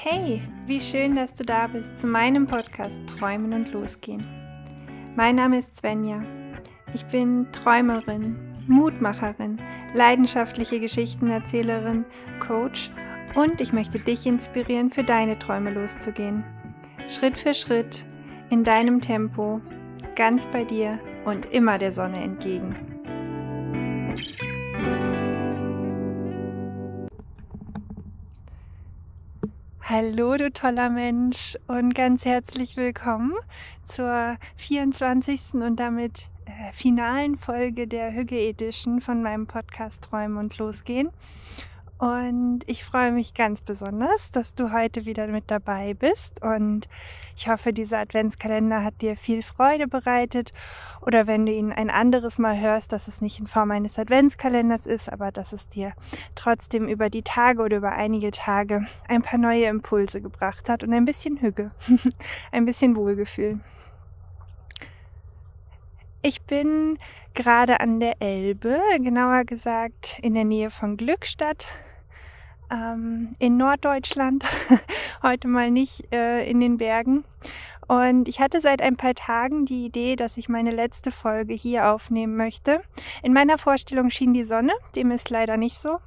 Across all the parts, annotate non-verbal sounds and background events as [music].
Hey, wie schön, dass du da bist zu meinem Podcast Träumen und Losgehen. Mein Name ist Svenja. Ich bin Träumerin, Mutmacherin, leidenschaftliche Geschichtenerzählerin, Coach und ich möchte dich inspirieren, für deine Träume loszugehen. Schritt für Schritt, in deinem Tempo, ganz bei dir und immer der Sonne entgegen. Hallo, du toller Mensch und ganz herzlich willkommen zur 24. und damit äh, finalen Folge der Hüge Edition von meinem Podcast Träumen und Losgehen. Und ich freue mich ganz besonders, dass du heute wieder mit dabei bist. Und ich hoffe, dieser Adventskalender hat dir viel Freude bereitet. Oder wenn du ihn ein anderes Mal hörst, dass es nicht in Form eines Adventskalenders ist, aber dass es dir trotzdem über die Tage oder über einige Tage ein paar neue Impulse gebracht hat und ein bisschen Hüge, [laughs] ein bisschen Wohlgefühl. Ich bin gerade an der Elbe, genauer gesagt in der Nähe von Glückstadt ähm, in Norddeutschland, [laughs] heute mal nicht äh, in den Bergen. Und ich hatte seit ein paar Tagen die Idee, dass ich meine letzte Folge hier aufnehmen möchte. In meiner Vorstellung schien die Sonne, dem ist leider nicht so.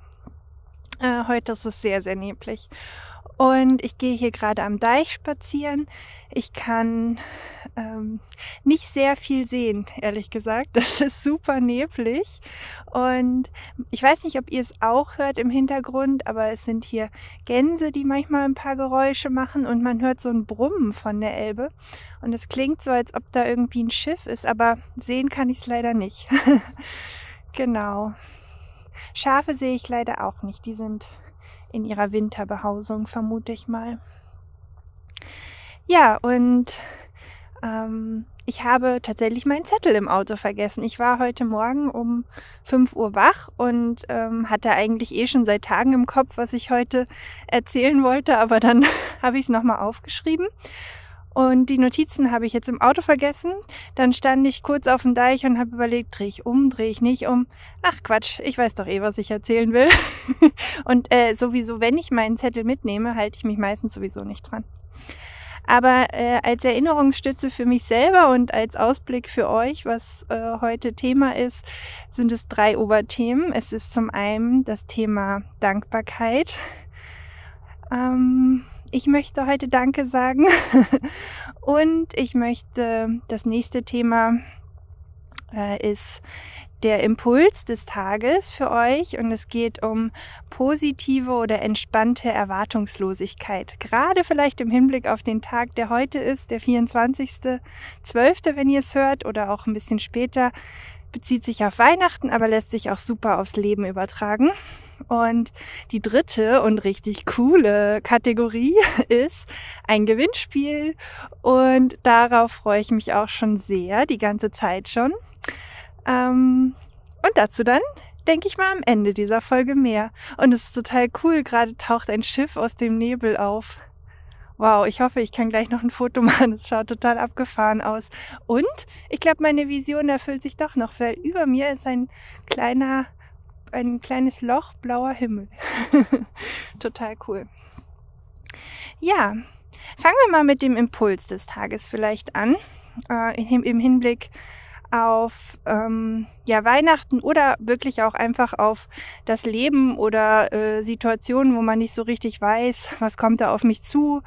Äh, heute ist es sehr, sehr neblig. Und ich gehe hier gerade am Deich spazieren. Ich kann ähm, nicht sehr viel sehen, ehrlich gesagt. [laughs] Das ist super neblig. Und ich weiß nicht, ob ihr es auch hört im Hintergrund, aber es sind hier Gänse, die manchmal ein paar Geräusche machen und man hört so ein Brummen von der Elbe. Und es klingt so, als ob da irgendwie ein Schiff ist, aber sehen kann ich es leider nicht. [laughs] genau. Schafe sehe ich leider auch nicht. Die sind in ihrer Winterbehausung, vermute ich mal. Ja, und ähm, ich habe tatsächlich meinen Zettel im Auto vergessen. Ich war heute Morgen um 5 Uhr wach und ähm, hatte eigentlich eh schon seit Tagen im Kopf, was ich heute erzählen wollte, aber dann [laughs] habe ich es nochmal aufgeschrieben und die Notizen habe ich jetzt im Auto vergessen. Dann stand ich kurz auf dem Deich und habe überlegt, drehe ich um, drehe ich nicht um. Ach Quatsch, ich weiß doch eh, was ich erzählen will. [laughs] und äh, sowieso, wenn ich meinen Zettel mitnehme, halte ich mich meistens sowieso nicht dran. Aber äh, als Erinnerungsstütze für mich selber und als Ausblick für euch, was äh, heute Thema ist, sind es drei Oberthemen. Es ist zum einen das Thema Dankbarkeit. Ähm, ich möchte heute Danke sagen [laughs] und ich möchte das nächste Thema äh, ist der Impuls des Tages für euch und es geht um positive oder entspannte Erwartungslosigkeit. Gerade vielleicht im Hinblick auf den Tag, der heute ist, der 24.12., wenn ihr es hört oder auch ein bisschen später, bezieht sich auf Weihnachten, aber lässt sich auch super aufs Leben übertragen. Und die dritte und richtig coole Kategorie [laughs] ist ein Gewinnspiel. Und darauf freue ich mich auch schon sehr, die ganze Zeit schon. Ähm, und dazu dann denke ich mal am Ende dieser Folge mehr. Und es ist total cool, gerade taucht ein Schiff aus dem Nebel auf. Wow, ich hoffe, ich kann gleich noch ein Foto [laughs] machen. Es schaut total abgefahren aus. Und ich glaube, meine Vision erfüllt sich doch noch, weil über mir ist ein kleiner ein kleines Loch, blauer Himmel. [laughs] Total cool. Ja, fangen wir mal mit dem Impuls des Tages vielleicht an, äh, im Hinblick auf ähm, ja Weihnachten oder wirklich auch einfach auf das Leben oder äh, Situationen, wo man nicht so richtig weiß, was kommt da auf mich zu.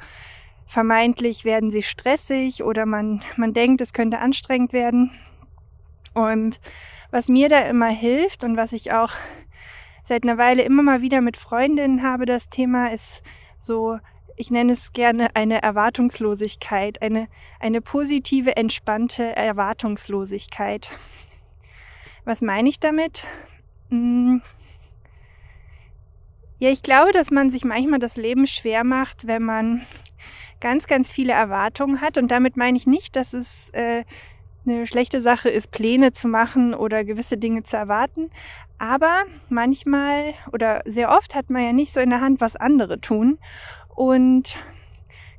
Vermeintlich werden sie stressig oder man man denkt, es könnte anstrengend werden. Und was mir da immer hilft und was ich auch seit einer Weile immer mal wieder mit Freundinnen habe, das Thema ist so, ich nenne es gerne eine Erwartungslosigkeit, eine, eine positive, entspannte Erwartungslosigkeit. Was meine ich damit? Hm. Ja, ich glaube, dass man sich manchmal das Leben schwer macht, wenn man ganz, ganz viele Erwartungen hat. Und damit meine ich nicht, dass es äh, eine schlechte Sache ist, Pläne zu machen oder gewisse Dinge zu erwarten. Aber manchmal oder sehr oft hat man ja nicht so in der Hand, was andere tun und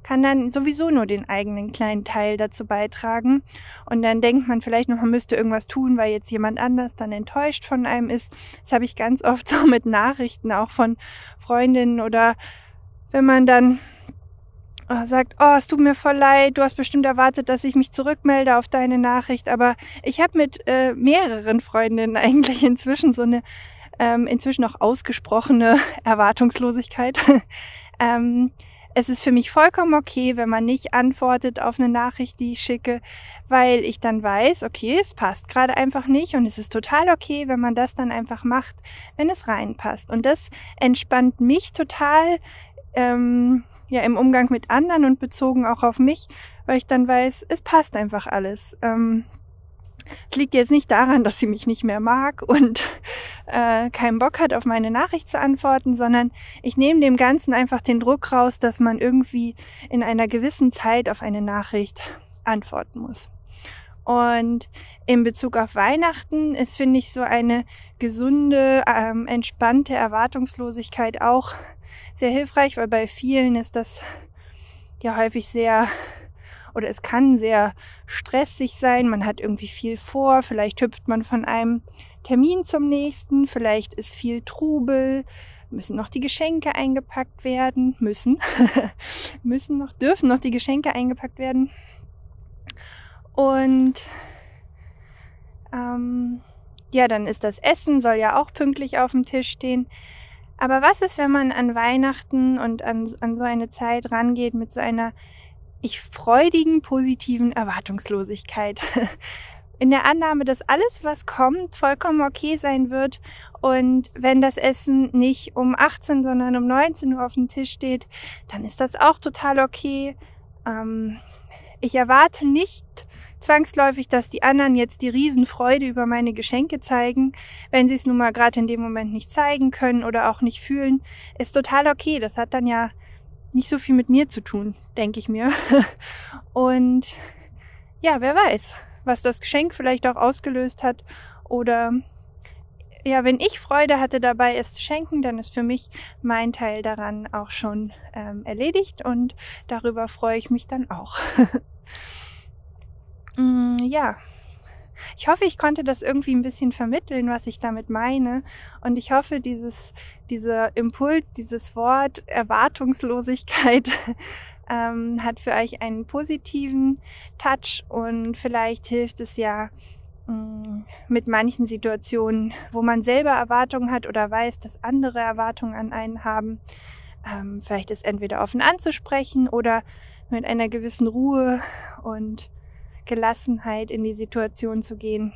kann dann sowieso nur den eigenen kleinen Teil dazu beitragen. Und dann denkt man vielleicht noch, man müsste irgendwas tun, weil jetzt jemand anders dann enttäuscht von einem ist. Das habe ich ganz oft [laughs] so mit Nachrichten auch von Freundinnen oder wenn man dann sagt, oh, es tut mir voll leid, du hast bestimmt erwartet, dass ich mich zurückmelde auf deine Nachricht, aber ich habe mit äh, mehreren Freundinnen [laughs] eigentlich inzwischen so eine ähm, inzwischen auch ausgesprochene [laughs] Erwartungslosigkeit. [laughs] ähm, es ist für mich vollkommen okay, wenn man nicht antwortet auf eine Nachricht, die ich schicke, weil ich dann weiß, okay, es passt gerade einfach nicht und es ist total okay, wenn man das dann einfach macht, wenn es reinpasst. Und das entspannt mich total, ähm, ja, im Umgang mit anderen und bezogen auch auf mich, weil ich dann weiß, es passt einfach alles. Ähm, es liegt jetzt nicht daran, dass sie mich nicht mehr mag und [laughs] äh, keinen Bock hat, auf meine Nachricht zu antworten, sondern ich nehme dem Ganzen einfach den Druck raus, dass man irgendwie in einer gewissen Zeit auf eine Nachricht antworten muss. Und in Bezug auf Weihnachten ist, finde ich, so eine gesunde, ähm, entspannte Erwartungslosigkeit auch sehr hilfreich, weil bei vielen ist das ja häufig sehr oder es kann sehr stressig sein. Man hat irgendwie viel vor. Vielleicht hüpft man von einem Termin zum nächsten. Vielleicht ist viel Trubel. Müssen noch die Geschenke eingepackt werden. Müssen. [laughs] müssen noch, dürfen noch die Geschenke eingepackt werden. Und ähm, ja, dann ist das Essen, soll ja auch pünktlich auf dem Tisch stehen. Aber was ist, wenn man an Weihnachten und an, an so eine Zeit rangeht mit so einer ich freudigen, positiven Erwartungslosigkeit. [laughs] In der Annahme, dass alles, was kommt, vollkommen okay sein wird. Und wenn das Essen nicht um 18, sondern um 19 Uhr auf dem Tisch steht, dann ist das auch total okay. Ähm, ich erwarte nicht zwangsläufig, dass die anderen jetzt die Riesenfreude über meine Geschenke zeigen, wenn sie es nun mal gerade in dem Moment nicht zeigen können oder auch nicht fühlen. Ist total okay. Das hat dann ja nicht so viel mit mir zu tun, denke ich mir. [laughs] Und ja, wer weiß, was das Geschenk vielleicht auch ausgelöst hat oder ja, wenn ich Freude hatte dabei, es zu schenken, dann ist für mich mein Teil daran auch schon ähm, erledigt und darüber freue ich mich dann auch. [laughs] mm, ja, ich hoffe, ich konnte das irgendwie ein bisschen vermitteln, was ich damit meine. Und ich hoffe, dieses, dieser Impuls, dieses Wort Erwartungslosigkeit [laughs] ähm, hat für euch einen positiven Touch und vielleicht hilft es ja mm, mit manchen Situationen, wo man selber Erwartungen hat oder weiß, dass andere Erwartungen an einen haben, ähm, vielleicht ist entweder offen anzusprechen oder mit einer gewissen Ruhe und Gelassenheit in die Situation zu gehen.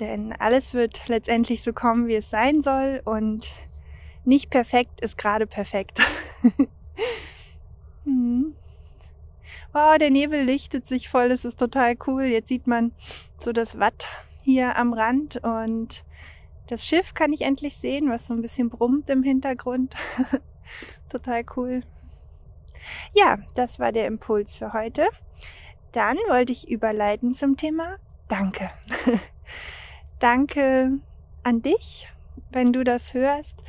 Denn alles wird letztendlich so kommen, wie es sein soll und nicht perfekt ist gerade perfekt. [laughs] hm. Wow, der Nebel lichtet sich voll, das ist total cool. Jetzt sieht man so das Watt hier am Rand und das Schiff kann ich endlich sehen, was so ein bisschen brummt im Hintergrund. [laughs] total cool. Ja, das war der Impuls für heute. Dann wollte ich überleiten zum Thema Danke. [laughs] Danke an dich, wenn du das hörst.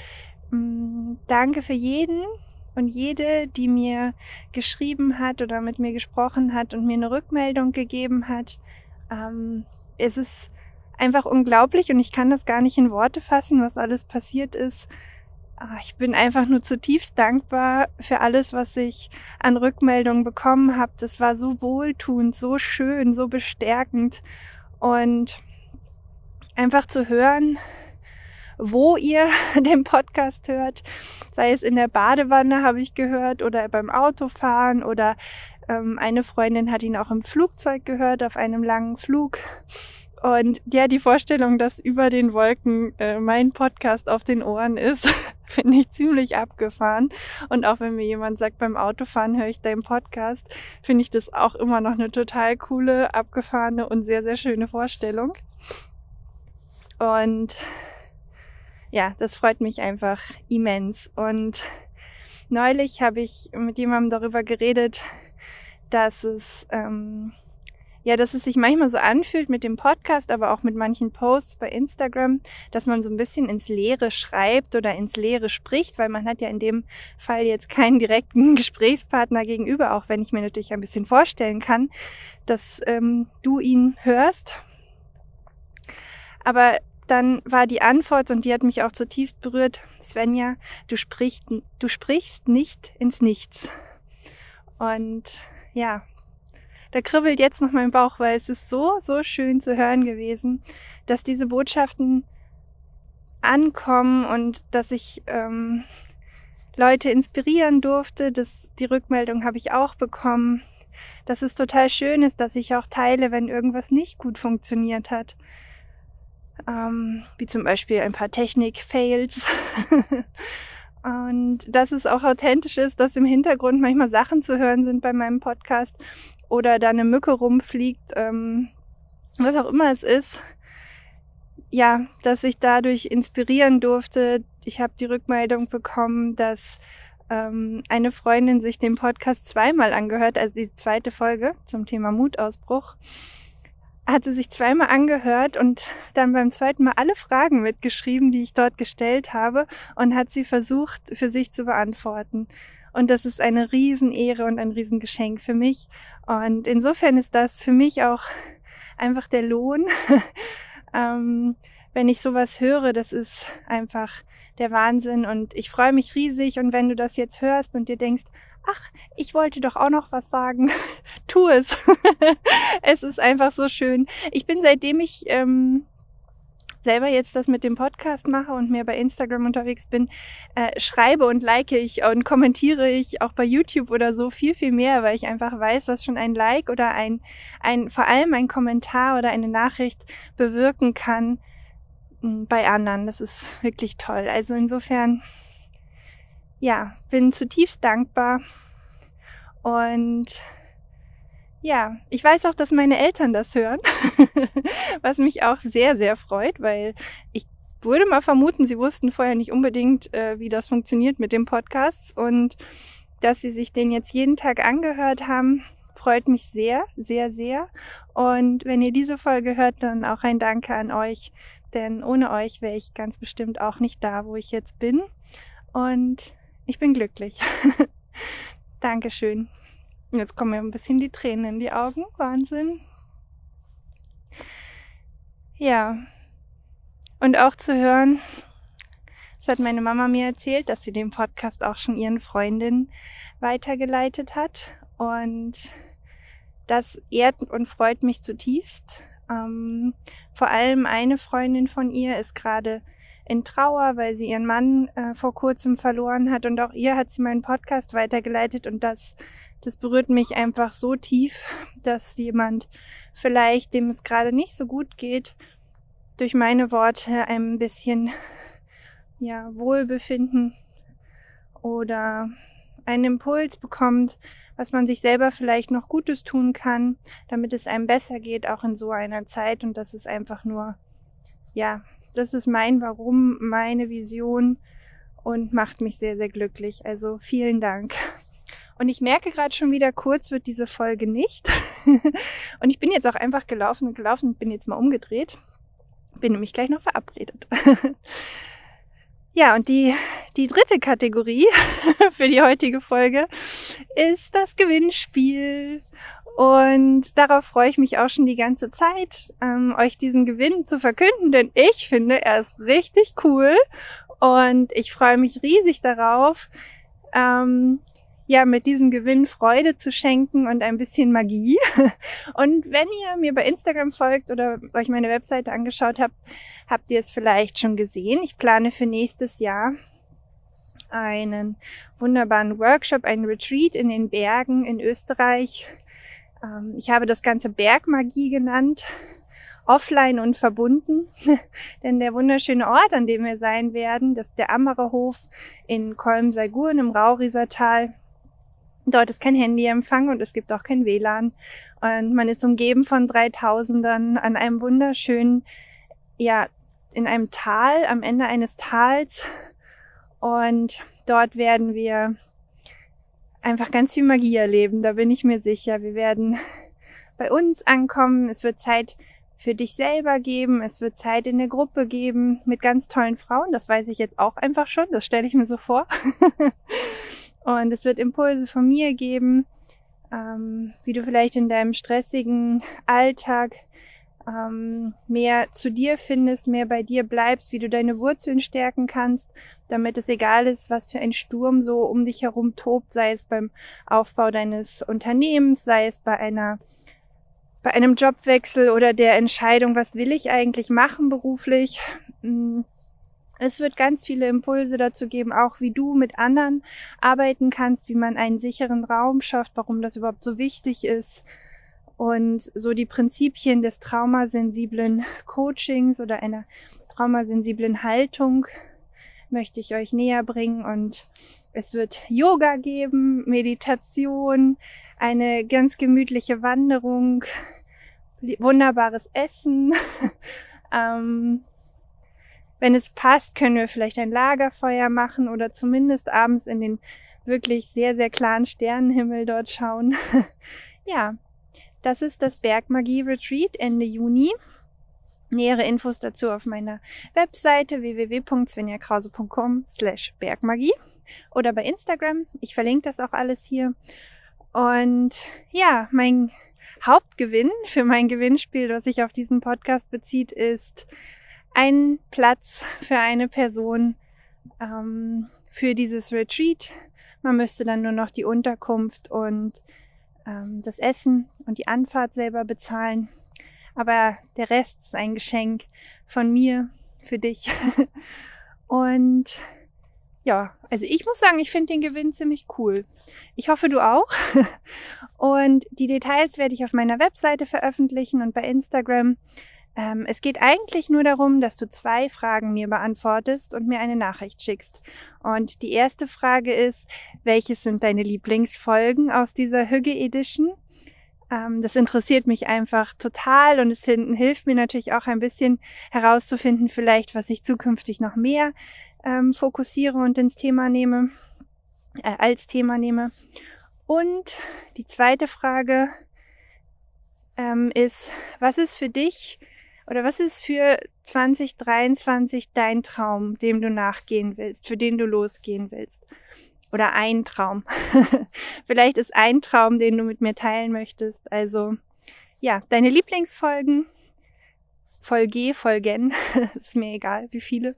Mm, danke für jeden und jede, die mir geschrieben hat oder mit mir gesprochen hat und mir eine Rückmeldung gegeben hat. Ähm, es ist einfach unglaublich und ich kann das gar nicht in Worte fassen, was alles passiert ist. Ah, ich bin einfach nur zutiefst dankbar für alles, was ich an Rückmeldungen bekommen habe. Das war so wohltuend, so schön, so bestärkend. Und einfach zu hören, wo ihr [laughs] den Podcast hört, sei es in der Badewanne, habe ich gehört, oder beim Autofahren oder ähm, eine Freundin hat ihn auch im Flugzeug gehört, auf einem langen Flug. Und ja, die Vorstellung, dass über den Wolken äh, mein Podcast auf den Ohren ist, [laughs] [laughs] finde ich ziemlich abgefahren. Und auch wenn mir jemand sagt, beim Autofahren höre ich deinen Podcast, finde ich das auch immer noch eine total coole, abgefahrene und sehr, sehr schöne Vorstellung. Und ja, das freut mich einfach immens. Und neulich habe ich mit jemandem darüber geredet, dass es ähm, ja, dass es sich manchmal so anfühlt mit dem Podcast, aber auch mit manchen Posts bei Instagram, dass man so ein bisschen ins Leere schreibt oder ins Leere spricht, weil man hat ja in dem Fall jetzt keinen direkten [laughs] Gesprächspartner gegenüber, auch wenn ich mir natürlich ein bisschen vorstellen kann, dass ähm, du ihn hörst. Aber dann war die Antwort, und die hat mich auch zutiefst berührt, Svenja, du sprichst, du sprichst nicht ins Nichts. Und ja, da kribbelt jetzt noch mein Bauch, weil es ist so, so schön zu hören gewesen, dass diese Botschaften ankommen und dass ich ähm, Leute inspirieren durfte. Das, die Rückmeldung habe ich auch bekommen, dass es total schön ist, dass ich auch teile, wenn irgendwas nicht gut funktioniert hat. Ähm, wie zum Beispiel ein paar Technik-Fails. [laughs] und dass es auch authentisch ist, dass im Hintergrund manchmal Sachen zu hören sind bei meinem Podcast oder da eine Mücke rumfliegt, ähm, was auch immer es ist. Ja, dass ich dadurch inspirieren durfte. Ich habe die Rückmeldung bekommen, dass ähm, eine Freundin sich den Podcast zweimal angehört, also die zweite Folge zum Thema Mutausbruch, hat sie sich zweimal angehört und dann beim zweiten Mal alle Fragen mitgeschrieben, die ich dort gestellt habe und hat sie versucht für sich zu beantworten. Und das ist eine Riesenehre und ein Riesengeschenk für mich. Und insofern ist das für mich auch einfach der Lohn. [laughs] ähm, wenn ich sowas höre, das ist einfach der Wahnsinn und ich freue mich riesig und wenn du das jetzt hörst und dir denkst, ach, ich wollte doch auch noch was sagen, [laughs] tu es. [laughs] es ist einfach so schön. Ich bin seitdem ich ähm, selber jetzt das mit dem Podcast mache und mehr bei Instagram unterwegs bin, äh, schreibe und like ich und kommentiere ich auch bei YouTube oder so viel, viel mehr, weil ich einfach weiß, was schon ein Like oder ein, ein, vor allem ein Kommentar oder eine Nachricht bewirken kann hm, bei anderen. Das ist wirklich toll. Also insofern, ja, bin zutiefst dankbar und ja, ich weiß auch, dass meine Eltern das hören, [laughs] was mich auch sehr, sehr freut, weil ich würde mal vermuten, sie wussten vorher nicht unbedingt, äh, wie das funktioniert mit dem Podcast und dass sie sich den jetzt jeden Tag angehört haben, freut mich sehr, sehr, sehr. Und wenn ihr diese Folge hört, dann auch ein Danke an euch, denn ohne euch wäre ich ganz bestimmt auch nicht da, wo ich jetzt bin. Und ich bin glücklich. [laughs] Dankeschön. Jetzt kommen mir ein bisschen die Tränen in die Augen. Wahnsinn. Ja. Und auch zu hören, das hat meine Mama mir erzählt, dass sie den Podcast auch schon ihren Freundinnen weitergeleitet hat. Und das ehrt und freut mich zutiefst. Ähm, vor allem eine Freundin von ihr ist gerade in Trauer, weil sie ihren Mann äh, vor kurzem verloren hat und auch ihr hat sie meinen Podcast weitergeleitet und das das berührt mich einfach so tief, dass jemand vielleicht, dem es gerade nicht so gut geht, durch meine Worte ein bisschen ja, Wohlbefinden oder einen Impuls bekommt, was man sich selber vielleicht noch Gutes tun kann, damit es einem besser geht, auch in so einer Zeit. Und das ist einfach nur, ja, das ist mein Warum, meine Vision und macht mich sehr, sehr glücklich. Also vielen Dank. Und ich merke gerade schon wieder, kurz wird diese Folge nicht. [laughs] und ich bin jetzt auch einfach gelaufen und gelaufen und bin jetzt mal umgedreht. Bin nämlich gleich noch verabredet. [laughs] ja, und die, die dritte Kategorie [laughs] für die heutige Folge ist das Gewinnspiel. Und darauf freue ich mich auch schon die ganze Zeit, ähm, euch diesen Gewinn zu verkünden, denn ich finde, er ist richtig cool und ich freue mich riesig darauf, ähm, ja, mit diesem Gewinn Freude zu schenken und ein bisschen Magie. [laughs] Und wenn ihr mir bei Instagram folgt oder euch meine Webseite angeschaut habt, habt ihr es vielleicht schon gesehen. Ich plane für nächstes Jahr einen wunderbaren Workshop, einen Retreat in den Bergen in Österreich. Ähm, ich habe das Ganze Bergmagie genannt, offline und verbunden, [laughs] denn der wunderschöne Ort, an dem wir sein werden, das ist der Ammererhof in Kolm-Saiguren im Raurisertal, Dort ist kein Handyempfang und es gibt auch kein WLAN. Und man ist umgeben von Dreitausendern an einem wunderschönen, ja, in einem Tal, am Ende eines Tals. Und dort werden wir einfach ganz viel Magie erleben. Da bin ich mir sicher. Wir werden [laughs] bei uns ankommen. Es wird Zeit für dich selber geben. Es wird Zeit in der Gruppe geben mit ganz tollen Frauen. Das weiß ich jetzt auch einfach schon. Das stelle ich mir so vor. [laughs] Und es wird Impulse von mir geben, ähm, wie du vielleicht in deinem stressigen Alltag ähm, mehr zu dir findest, mehr bei dir bleibst, wie du deine Wurzeln stärken kannst, damit es egal ist, was für ein Sturm so um dich herum tobt, sei es beim Aufbau deines Unternehmens, sei es bei einer bei einem Jobwechsel oder der Entscheidung, was will ich eigentlich machen beruflich. Mm, es wird ganz viele Impulse dazu geben, auch wie du mit anderen arbeiten kannst, wie man einen sicheren Raum schafft, warum das überhaupt so wichtig ist, und so die Prinzipien des traumasensiblen Coachings oder einer traumasensiblen Haltung möchte ich euch näher bringen und es wird Yoga geben, Meditation, eine ganz gemütliche Wanderung, wunderbares Essen. [laughs] ähm, wenn es passt, können wir vielleicht ein Lagerfeuer machen oder zumindest abends in den wirklich sehr, sehr klaren Sternenhimmel dort schauen. [laughs] ja, das ist das Bergmagie Retreat Ende Juni. Nähere Infos dazu auf meiner Webseite www.svenjakrause.com slash Bergmagie oder bei Instagram. Ich verlinke das auch alles hier. Und ja, mein Hauptgewinn für mein Gewinnspiel, das sich auf diesen Podcast bezieht, ist ein Platz für eine Person ähm, für dieses Retreat. Man müsste dann nur noch die Unterkunft und ähm, das Essen und die Anfahrt selber bezahlen. Aber der Rest ist ein Geschenk von mir für dich. [laughs] und ja, also ich muss sagen, ich finde den Gewinn ziemlich cool. Ich hoffe, du auch. [laughs] Und die Details werde ich auf meiner Webseite veröffentlichen und bei Instagram. Ähm, es geht eigentlich nur darum, dass du zwei Fragen mir beantwortest und mir eine Nachricht schickst. Und die erste Frage ist, welches sind deine Lieblingsfolgen aus dieser Hügge Edition? Ähm, das interessiert mich einfach total und es hilft mir natürlich auch ein bisschen herauszufinden, vielleicht, was ich zukünftig noch mehr ähm, fokussiere und ins Thema nehme, äh, als Thema nehme. Und die zweite Frage ähm, ist, was ist für dich oder was ist für 2023 dein Traum, dem du nachgehen willst, für den du losgehen willst? Oder ein Traum. [laughs] Vielleicht ist ein Traum, den du mit mir teilen möchtest. Also, ja, deine Lieblingsfolgen, Folge, Folgen, [laughs] ist mir egal, wie viele.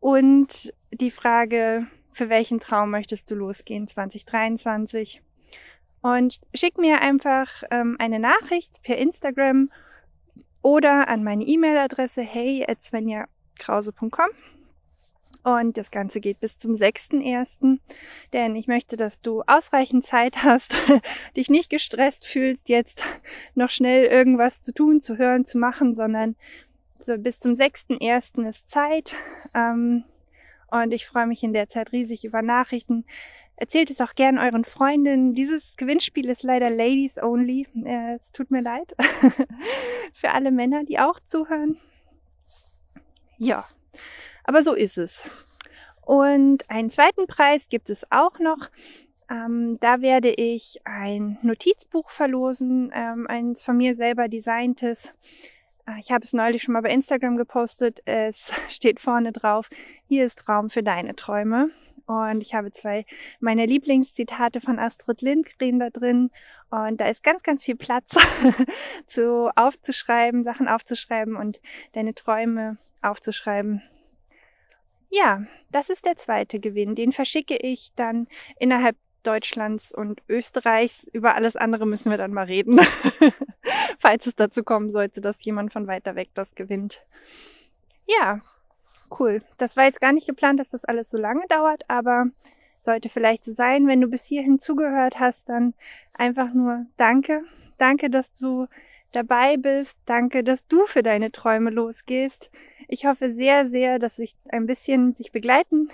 Und die Frage, für welchen Traum möchtest du losgehen 2023? Und schick mir einfach ähm, eine Nachricht per Instagram oder an meine E-Mail-Adresse hey@svenjakrause.com. Und das Ganze geht bis zum 6.1., denn ich möchte, dass du ausreichend Zeit hast, [laughs] dich nicht gestresst fühlst, jetzt noch schnell irgendwas zu tun, zu hören, zu machen, sondern so bis zum 6.1. ist Zeit. Ähm, und ich freue mich in der Zeit riesig über Nachrichten. Erzählt es auch gern euren Freundinnen. Dieses Gewinnspiel ist leider Ladies Only. Äh, es tut mir leid. [laughs] Für alle Männer, die auch zuhören. Ja, aber so ist es. Und einen zweiten Preis gibt es auch noch. Ähm, da werde ich ein Notizbuch verlosen, ähm, eins von mir selber designtes. Äh, ich habe es neulich schon mal bei Instagram gepostet. Es [laughs] steht vorne drauf, hier ist Raum für deine Träume. Und ich habe zwei meiner Lieblingszitate von Astrid Lindgren da drin. Und da ist ganz, ganz viel Platz [laughs] zu aufzuschreiben, Sachen aufzuschreiben und deine Träume aufzuschreiben. Ja, das ist der zweite Gewinn. Den verschicke ich dann innerhalb Deutschlands und Österreichs. Über alles andere müssen wir dann mal reden, [laughs] falls es dazu kommen sollte, dass jemand von weiter weg das gewinnt. Ja, cool. Das war jetzt gar nicht geplant, dass das alles so lange dauert, aber sollte vielleicht so sein. Wenn du bis hierhin zugehört hast, dann einfach nur danke. Danke, dass du dabei bist. Danke, dass du für deine Träume losgehst. Ich hoffe sehr, sehr, dass ich ein bisschen sich begleiten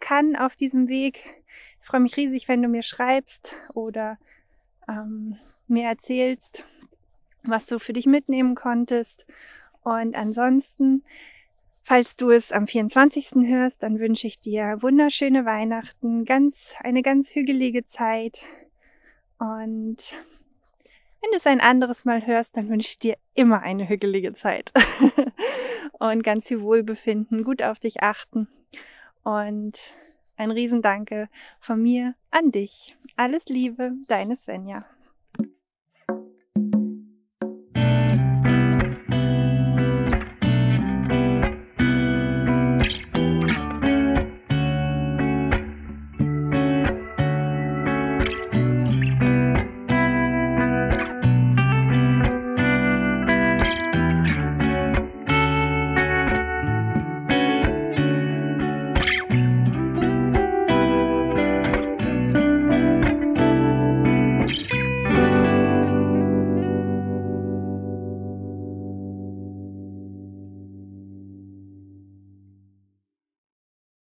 kann auf diesem Weg. Ich freue mich riesig, wenn du mir schreibst oder ähm, mir erzählst, was du für dich mitnehmen konntest. Und ansonsten Falls du es am 24. hörst, dann wünsche ich dir wunderschöne Weihnachten, ganz, eine ganz hügelige Zeit. Und wenn du es ein anderes Mal hörst, dann wünsche ich dir immer eine hügelige Zeit. [laughs] und ganz viel Wohlbefinden, gut auf dich achten. Und ein Riesendanke von mir an dich. Alles Liebe, deine Svenja.